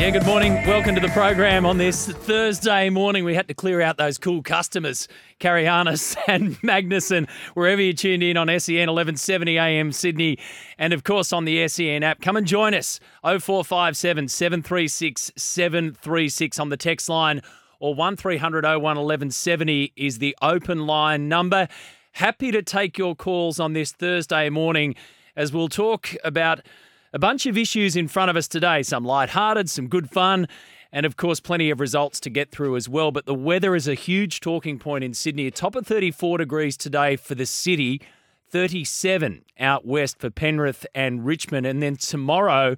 Yeah, good morning. Welcome to the program on this Thursday morning. We had to clear out those cool customers, Carayannis and Magnussen, wherever you tuned in on SEN 1170 AM Sydney, and of course on the SEN app. Come and join us 0457 736 736 on the text line or 1300 01 1170 is the open line number. Happy to take your calls on this Thursday morning as we'll talk about a bunch of issues in front of us today, some light-hearted, some good fun, and of course, plenty of results to get through as well. But the weather is a huge talking point in Sydney. A top of 34 degrees today for the city, 37 out west for Penrith and Richmond. And then tomorrow,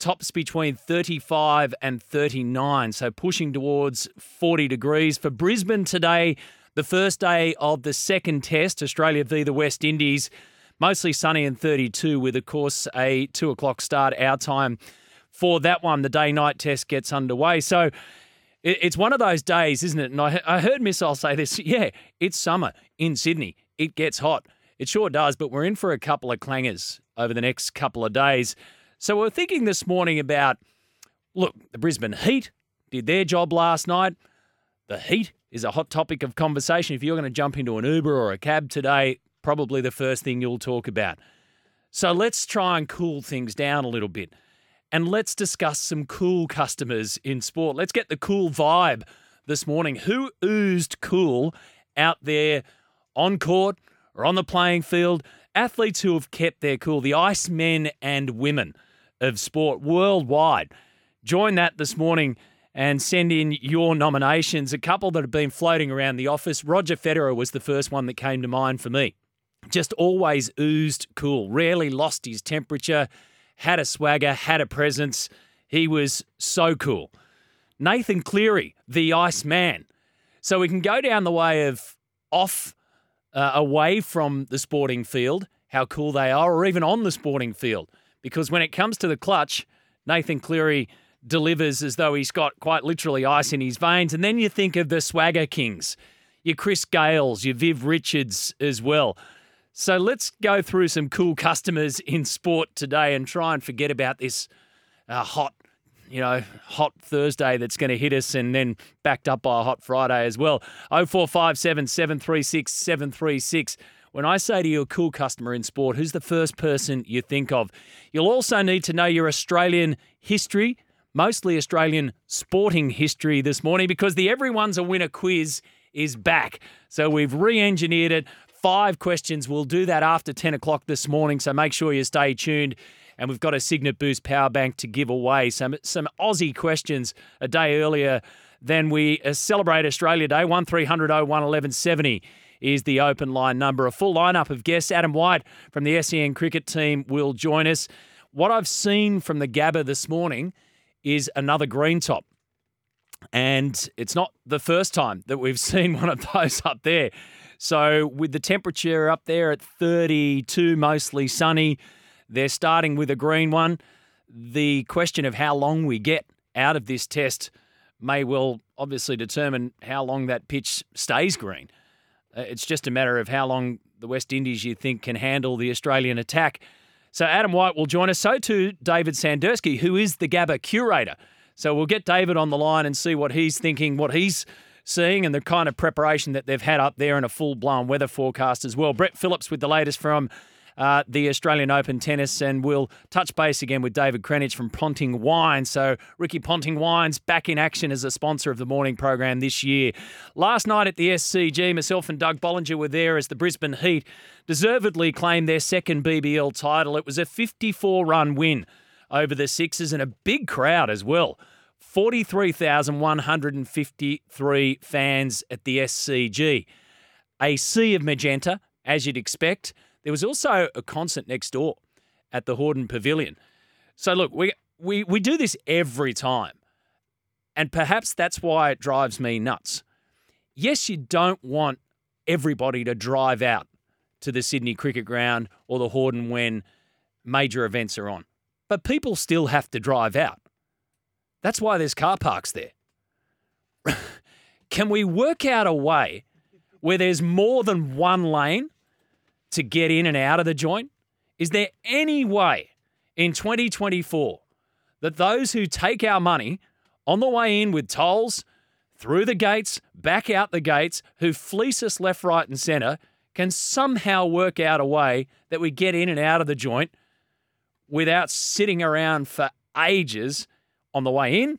tops between 35 and 39, so pushing towards 40 degrees. For Brisbane today, the first day of the second test, Australia v the West Indies. Mostly sunny and 32, with, of course, a two o'clock start our time for that one. The day night test gets underway. So it's one of those days, isn't it? And I heard Missile say this yeah, it's summer in Sydney. It gets hot. It sure does, but we're in for a couple of clangers over the next couple of days. So we're thinking this morning about look, the Brisbane Heat did their job last night. The heat is a hot topic of conversation. If you're going to jump into an Uber or a cab today, probably the first thing you'll talk about. So let's try and cool things down a little bit. And let's discuss some cool customers in sport. Let's get the cool vibe this morning. Who oozed cool out there on court or on the playing field? Athletes who have kept their cool, the ice men and women of sport worldwide. Join that this morning and send in your nominations. A couple that have been floating around the office. Roger Federer was the first one that came to mind for me just always oozed cool, rarely lost his temperature, had a swagger, had a presence. He was so cool. Nathan Cleary, the Ice Man. So we can go down the way of off, uh, away from the sporting field, how cool they are, or even on the sporting field. Because when it comes to the clutch, Nathan Cleary delivers as though he's got quite literally ice in his veins. And then you think of the Swagger Kings, your Chris Gayles, your Viv Richards as well. So let's go through some cool customers in sport today and try and forget about this uh, hot, you know, hot Thursday that's going to hit us and then backed up by a hot Friday as well. 0457 736 736. When I say to you a cool customer in sport, who's the first person you think of? You'll also need to know your Australian history, mostly Australian sporting history this morning because the Everyone's a Winner quiz is back. So we've re engineered it five questions. We'll do that after 10 o'clock this morning, so make sure you stay tuned. And we've got a Cygnett Boost power bank to give away. Some, some Aussie questions a day earlier than we uh, celebrate Australia Day. 1300 01 1170 is the open line number. A full lineup of guests. Adam White from the SEN cricket team will join us. What I've seen from the Gabba this morning is another green top. And it's not the first time that we've seen one of those up there. So, with the temperature up there at 32, mostly sunny, they're starting with a green one. The question of how long we get out of this test may well obviously determine how long that pitch stays green. Uh, it's just a matter of how long the West Indies you think can handle the Australian attack. So Adam White will join us. So too David Sandurski, who is the Gabba curator. So we'll get David on the line and see what he's thinking, what he's seeing and the kind of preparation that they've had up there in a full blown weather forecast as well. Brett Phillips with the latest from uh, the Australian Open tennis, and we'll touch base again with David Krenich from Ponting Wine. So, Ricky Ponting Wines back in action as a sponsor of the morning program this year. Last night at the SCG, myself and Doug Bollinger were there as the Brisbane Heat deservedly claimed their second BBL title. It was a 54 run win over the Sixers and a big crowd as well. 43,153 fans at the SCG. A sea of magenta, as you'd expect. There was also a concert next door at the Hordern Pavilion. So, look, we, we, we do this every time. And perhaps that's why it drives me nuts. Yes, you don't want everybody to drive out to the Sydney Cricket Ground or the Hordern when major events are on. But people still have to drive out. That's why there's car parks there. Can we work out a way where there's more than one lane to get in and out of the joint? Is there any way in 2024 that those who take our money on the way in with tolls, through the gates, back out the gates, who fleece us left, right, and centre, can somehow work out a way that we get in and out of the joint without sitting around for ages on the way in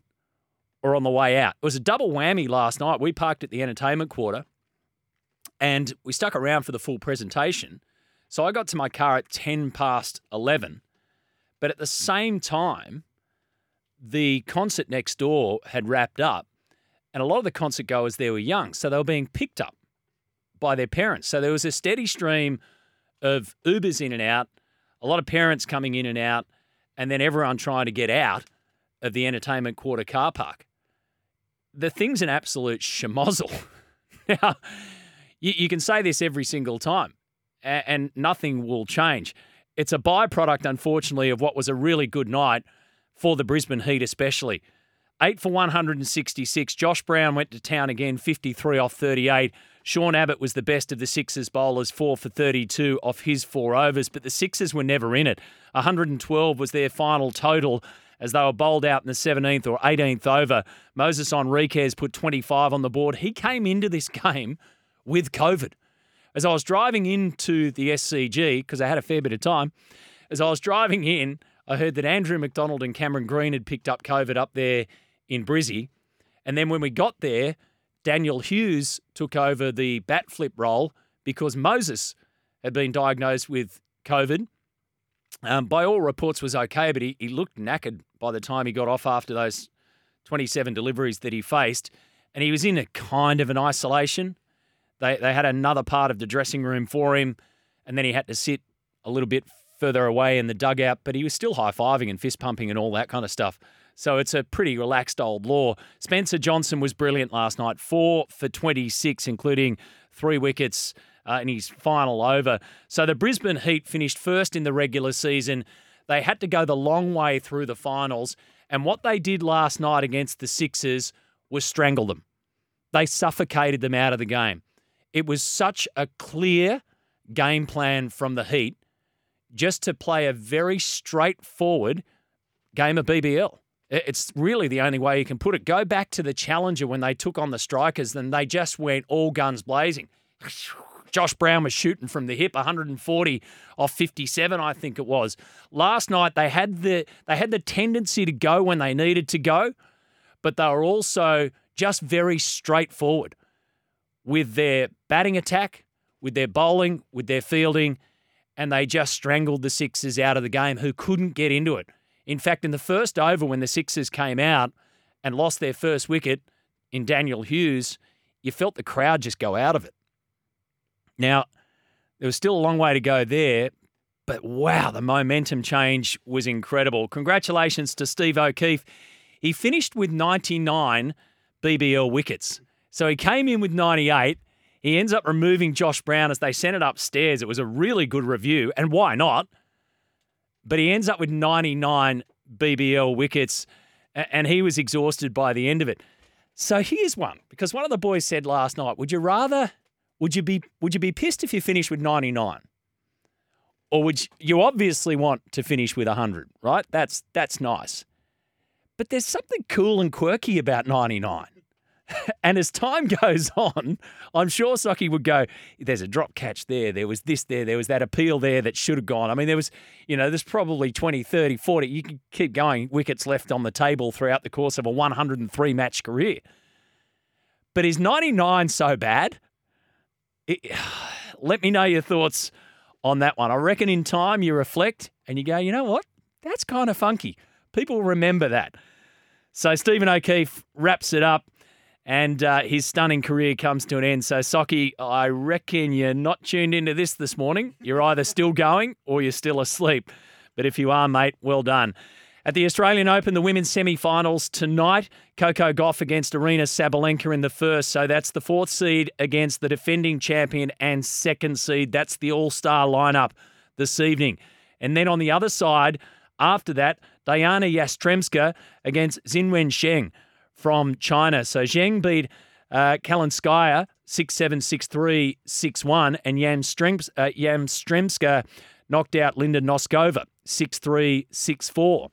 or on the way out. It was a double whammy last night. We parked at the entertainment quarter and we stuck around for the full presentation. So I got to my car at 10 past 11. But at the same time, the concert next door had wrapped up, and a lot of the concert goers there were young. So they were being picked up by their parents. So there was a steady stream of Ubers in and out, a lot of parents coming in and out, and then everyone trying to get out of the entertainment quarter car park. The thing's an absolute schmozzle. now, you, you, can say this every single time, and, and nothing will change. It's a byproduct, unfortunately, of what was a really good night for the Brisbane Heat, especially. Eight for 166. Josh Brown went to town again, 53 off 38. Sean Abbott was the best of the Sixers bowlers, four for 32 off his four overs, but the Sixers were never in it. 112 was their final total as they were bowled out in the 17th or 18th over. Moises Henriques put 25 on the board. He came into this game with COVID. As I was driving into the SCG, because I had a fair bit of time, as I was driving in, I heard that Andrew McDonald and Cameron Green had picked up COVID up there in Brizzy. And then when we got there, Daniel Hughes took over the bat flip role because Moises had been diagnosed with COVID. Um, by all reports, was okay, but he, he looked knackered by the time he got off after those 27 deliveries that he faced, and he was in a kind of an isolation. They they had another part of the dressing room for him, and then he had to sit a little bit further away in the dugout, but he was still high fiving and fist pumping and all that kind of stuff. So it's a pretty relaxed old law. Spencer Johnson was brilliant last night, four for 26, including three wickets uh, in his final over. So the Brisbane Heat finished first in the regular season. They had to go the long way through the finals. And what they did last night against the Sixers was strangle them. They suffocated them out of the game. It was such a clear game plan from the Heat just to play a very straightforward game of BBL. It's really the only way you can put it. Go back to the Challenger when they took on the Strikers, and they just went all guns blazing. Josh Brown was shooting from the hip, 140 off 57, I think it was. Last night they had the they had the tendency to go when they needed to go, but they were also just very straightforward with their batting attack, with their bowling, with their fielding, and they just strangled the Sixers out of the game who couldn't get into it. In fact, in the first over, when the Sixers came out and lost their first wicket in Daniel Hughes, you felt the crowd just go out of it. Now, there was still a long way to go there, but wow, the momentum change was incredible. Congratulations to Steve O'Keefe. He finished with 99 BBL wickets. So he came in with 98. He ends up removing Josh Brown as they sent it upstairs. It was a really good review, and why not? but he ends up with 99 BBL wickets and he was exhausted by the end of it. So here's one because one of the boys said last night, would you rather would you be would you be pissed if you finish with 99? Or would you, you obviously want to finish with 100, right? That's that's nice. But there's something cool and quirky about 99. and as time goes on, I'm sure Socky would go, there's a drop catch there, there was this there, there was that appeal there that should have gone. I mean, there was, you know, there's probably 20, 30, 40, you can keep going, wickets left on the table throughout the course of a 103 match career. But is 99 so bad? It, let me know your thoughts on that one. I reckon in time you reflect and you go, you know what? That's kind of funky. People remember that. So Stephen O'Keefe wraps it up and uh, his stunning career comes to an end. So, Socky, I reckon you're not tuned into this this morning. You're either still going or you're still asleep. But if you are, mate, well done. At the Australian Open, the women's semi-finals tonight, Coco Gauff against Aryna Sabalenka in the first. So that's the fourth seed against the defending champion and second seed. That's the all-star lineup this evening. And then on the other side, after that, Diana Yastremska against Qinwen Zheng from China. So Zheng beat uh, Kalinskaya 6 7, 6 3, 6 1, and Yam, Strems, uh, knocked out Linda Noskova 6 3, 6 4.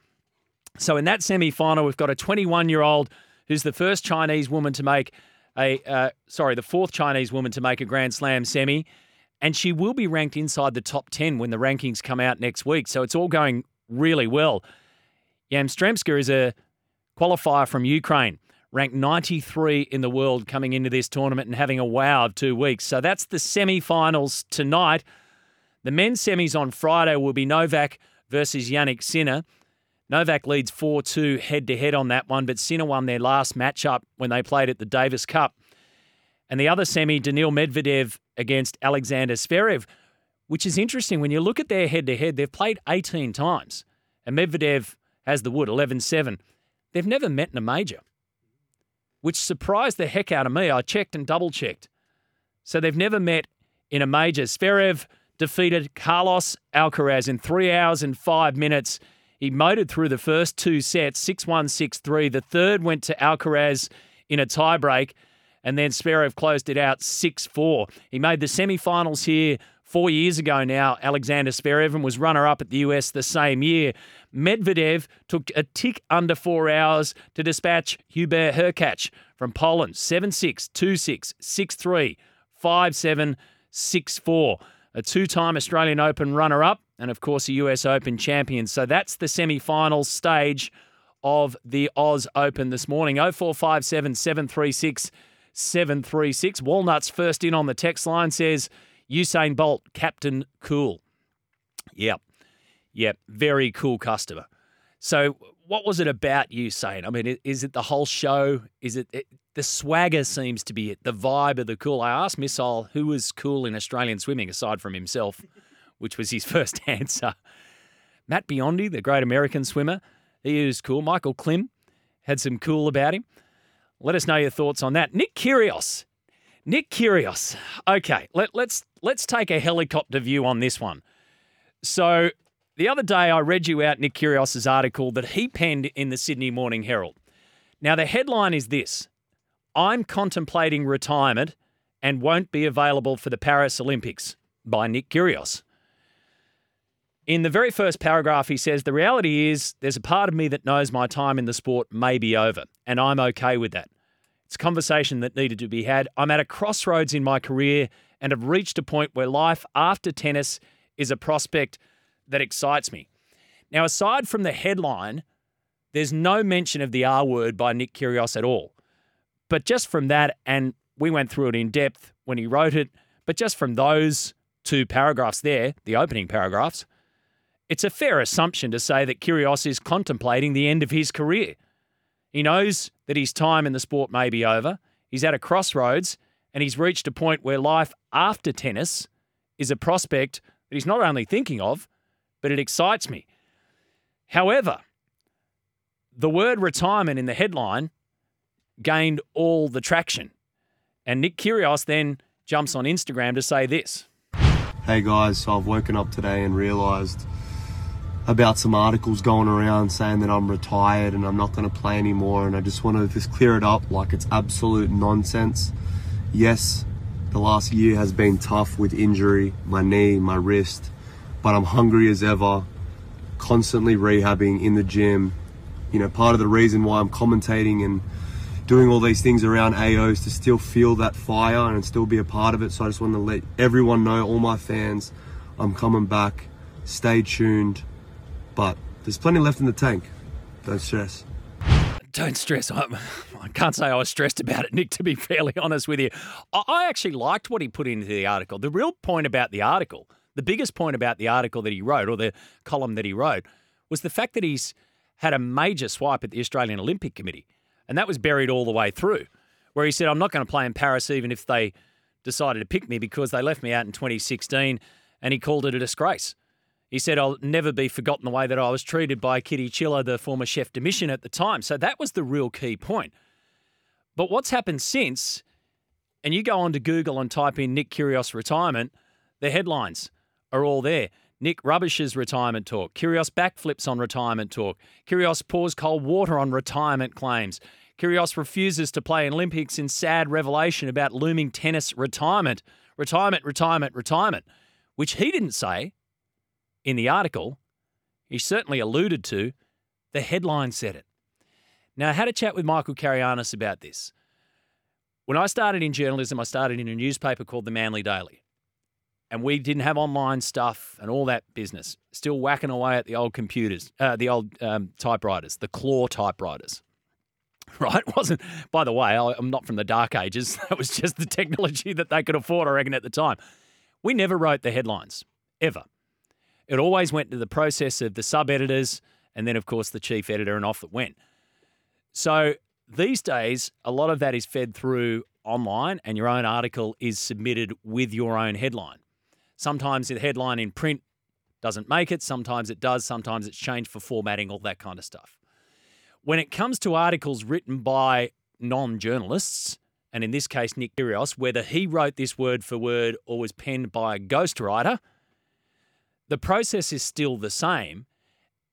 So in that semi final, we've got a 21 year old who's the first Chinese woman to make a, uh, sorry, the fourth Chinese woman to make a Grand Slam semi. And she will be ranked inside the top 10 when the rankings come out next week. So it's all going really well. Yamstremska is a qualifier from Ukraine, ranked 93 in the world coming into this tournament and having a wow of two weeks. So that's the semi finals tonight. The men's semis on Friday will be Novak versus Jannik Sinner. Novak leads 4 2 head to head on that one, but Sinner won their last matchup when they played at the Davis Cup. And the other semi, Daniil Medvedev against Alexander Zverev, which is interesting. When you look at their head to head, they've played 18 times, and Medvedev has the wood 11 7. They've never met in a major, which surprised the heck out of me. I checked and double checked. So they've never met in a major. Zverev defeated Carlos Alcaraz in three hours and five minutes. He motored through the first two sets, 6 1, 6 3. The third went to Alcaraz in a tiebreak, and then Zverev closed it out 6 4. He made the semi finals here four years ago now. Alexander Zverev and was runner up at the US the same year. Medvedev took a tick under four hours to dispatch Hubert Hurkacz from Poland 7 6, 2 6, 6 3, 5 7, 6 4 a two time Australian Open runner up, and of course a US Open champion. So that's the semi final stage of the Oz Open this morning. 0457 736 736. Walnuts first in on the text line says Usain Bolt, Captain Cool. Yep. Yep. Very cool customer. So, what was it about Usain? I mean, is it the whole show? Is it, it the swagger seems to be it, the vibe of the cool. I asked Missile who was cool in Australian swimming aside from himself, which was his first answer. Matt Biondi, the great American swimmer, he was cool. Michael Klim had some cool about him. Let us know your thoughts on that. Nick Kyrgios. Nick Kyrgios. Okay, let, let's let's take a helicopter view on this one. So the other day I read you out Nick Kyrgios' article that he penned in the Sydney Morning Herald. Now the headline is this I'm contemplating retirement and won't be available for the Paris Olympics by Nick Kyrgios. In the very first paragraph, he says, The reality is there's a part of me that knows my time in the sport may be over, and I'm okay with that. It's a conversation that needed to be had. I'm at a crossroads in my career and have reached a point where life after tennis is a prospect that excites me. Now, aside from the headline, there's no mention of the R word by Nick Kyrgios at all. But just from that, and we went through it in depth when he wrote it, but just from those two paragraphs there, the opening paragraphs, it's a fair assumption to say that Kyrgios is contemplating the end of his career. He knows that his time in the sport may be over. He's at a crossroads and he's reached a point where life after tennis is a prospect that he's not only thinking of, but it excites me. However, the word retirement in the headline gained all the traction. And Nick Kyrgios then jumps on Instagram to say this. Hey guys, so I've woken up today and realised about some articles going around saying that I'm retired and I'm not going to play anymore and I just want to just clear it up like it's absolute nonsense. Yes, the last year has been tough with injury, my knee, my wrist, but I'm hungry as ever, constantly rehabbing in the gym. You know, part of the reason why I'm commentating and doing all these things around AOs to still feel that fire and still be a part of it. So I just want to let everyone know, all my fans, I'm coming back. Stay tuned. But there's plenty left in the tank. Don't stress. Don't stress. I, I can't say I was stressed about it, Nick, to be fairly honest with you. I actually liked what he put into the article. The real point about the article, the biggest point about the article that he wrote or the column that he wrote, was the fact that he's had a major swipe at the Australian Olympic Committee. And that was buried all the way through, where he said, I'm not going to play in Paris even if they decided to pick me because they left me out in 2016 and he called it a disgrace. He said, I'll never be forgotten the way that I was treated by Kitty Chiller, the former chef de mission at the time. So that was the real key point. But what's happened since, and you go onto Google and type in Nick Kyrgios retirement, the headlines are all there. Nick rubbishes retirement talk. Kyrgios backflips on retirement talk. Kyrgios pours cold water on retirement claims. Kyrgios refuses to play in Olympics in sad revelation about looming tennis retirement. Retirement, retirement, retirement, which he didn't say in the article. He certainly alluded to. The headline said it. Now, I had a chat with Michael Carayannis about this. When I started in journalism, I started in a newspaper called the Manly Daily. And we didn't have online stuff and all that business. Still whacking away at the old computers, uh, the old um, typewriters, the claw typewriters. Right? Wasn't, by the way, I'm not from the dark ages. That was just the technology that they could afford, I reckon, at the time. We never wrote the headlines, ever. It always went to the process of the sub editors and then, of course, the chief editor, and off it went. So these days, a lot of that is fed through online, and your own article is submitted with your own headline. Sometimes the headline in print doesn't make it, sometimes it does, sometimes it's changed for formatting, all that kind of stuff. When it comes to articles written by non journalists, and in this case, Nick Kyrgios, whether he wrote this word for word or was penned by a ghostwriter, the process is still the same.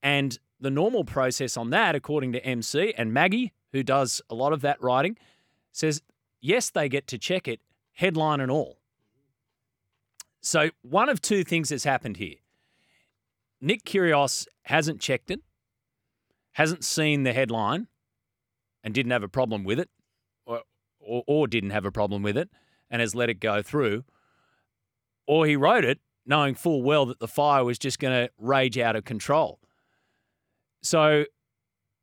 And the normal process on that, according to MC and Maggie, who does a lot of that writing, says yes, they get to check it, headline and all. So, one of two things has happened here. Nick Kyrgios hasn't checked it, hasn't seen the headline, and didn't have a problem with it, or, or, or didn't have a problem with it, and has let it go through, or he wrote it knowing full well that the fire was just going to rage out of control. So,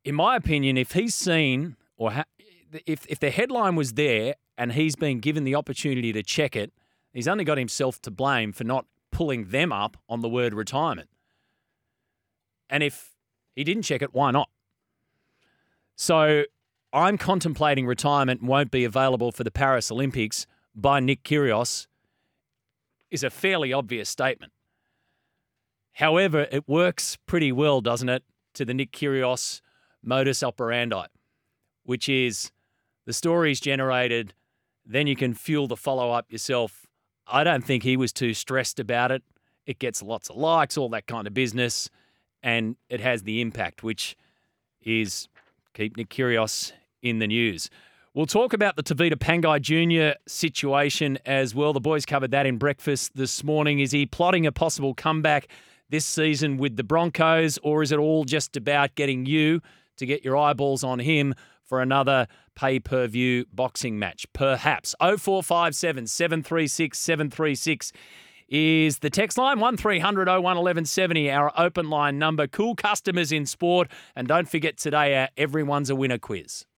in my opinion, if he's seen or ha- if if the headline was there and he's been given the opportunity to check it, he's only got himself to blame for not pulling them up on the word retirement. And if he didn't check it, why not? So I'm contemplating retirement won't be available for the Paris Olympics by Nick Kyrgios is a fairly obvious statement. However, it works pretty well, doesn't it, to the Nick Kyrgios modus operandi, which is the story is generated, then you can fuel the follow up yourself. I don't think he was too stressed about it. It gets lots of likes, all that kind of business, and it has the impact, which is keep Nick Kyrgios in the news. We'll talk about the Tevita Pangai Jr. situation as well. The boys covered that in breakfast this morning. Is he plotting a possible comeback this season with the Broncos, or is it all just about getting you to get your eyeballs on him for another pay per view boxing match? Perhaps. 0457 736 736 is the text line 1300 01 1170, our open line number. Cool customers in sport. And don't forget today, our Everyone's a Winner quiz.